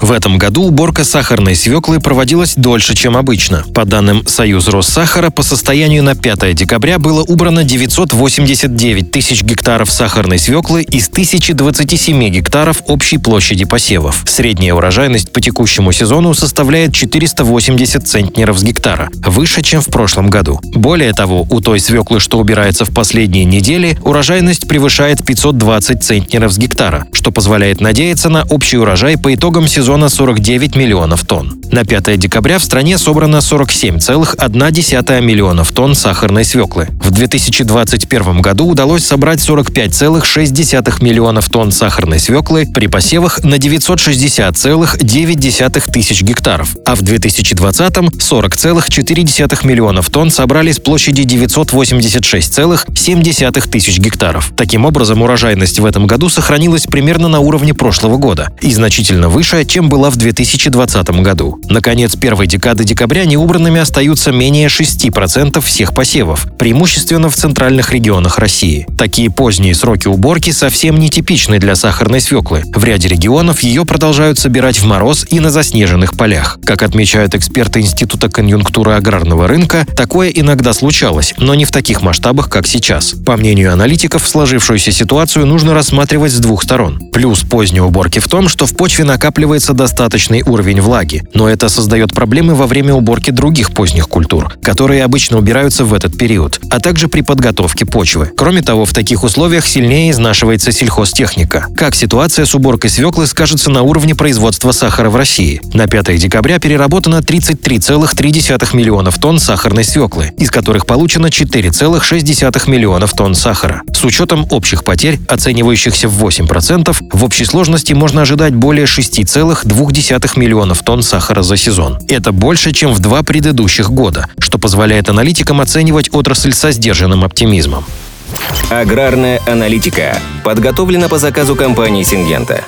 В этом году уборка сахарной свеклы проводилась дольше, чем обычно. По данным Союз Россахара, по состоянию на 5 декабря было убрано 989 тысяч гектаров сахарной свеклы из 1027 гектаров общей площади посевов. Средняя урожайность по текущему сезону составляет 480 центнеров с гектара, выше, чем в прошлом году. Более того, у той свеклы, что убирается в последние недели, урожайность превышает 520 центнеров с гектара, что позволяет надеяться на общий урожай по итогам сезона сезона 49 миллионов тонн. На 5 декабря в стране собрано 47,1 миллионов тонн сахарной свеклы. В 2021 году удалось собрать 45,6 миллионов тонн сахарной свеклы при посевах на 960,9 тысяч гектаров, а в 2020 40,4 миллионов тонн собрали с площади 986,7 тысяч гектаров. Таким образом, урожайность в этом году сохранилась примерно на уровне прошлого года и значительно выше, чем была в 2020 году. Наконец, первой декады декабря неубранными остаются менее 6% всех посевов, преимущественно в центральных регионах России. Такие поздние сроки уборки совсем нетипичны для сахарной свеклы. В ряде регионов ее продолжают собирать в мороз и на заснеженных полях. Как отмечают эксперты Института конъюнктуры аграрного рынка, такое иногда случалось, но не в таких масштабах, как сейчас. По мнению аналитиков, сложившуюся ситуацию нужно рассматривать с двух сторон. Плюс поздней уборки в том, что в почве накапливается сохраняется достаточный уровень влаги, но это создает проблемы во время уборки других поздних культур, которые обычно убираются в этот период, а также при подготовке почвы. Кроме того, в таких условиях сильнее изнашивается сельхозтехника. Как ситуация с уборкой свеклы скажется на уровне производства сахара в России? На 5 декабря переработано 33,3 миллионов тонн сахарной свеклы, из которых получено 4,6 миллионов тонн сахара. С учетом общих потерь, оценивающихся в 8%, в общей сложности можно ожидать более 6,2 2,2 миллионов тонн сахара за сезон. Это больше, чем в два предыдущих года, что позволяет аналитикам оценивать отрасль со сдержанным оптимизмом. Аграрная аналитика подготовлена по заказу компании «Сингента».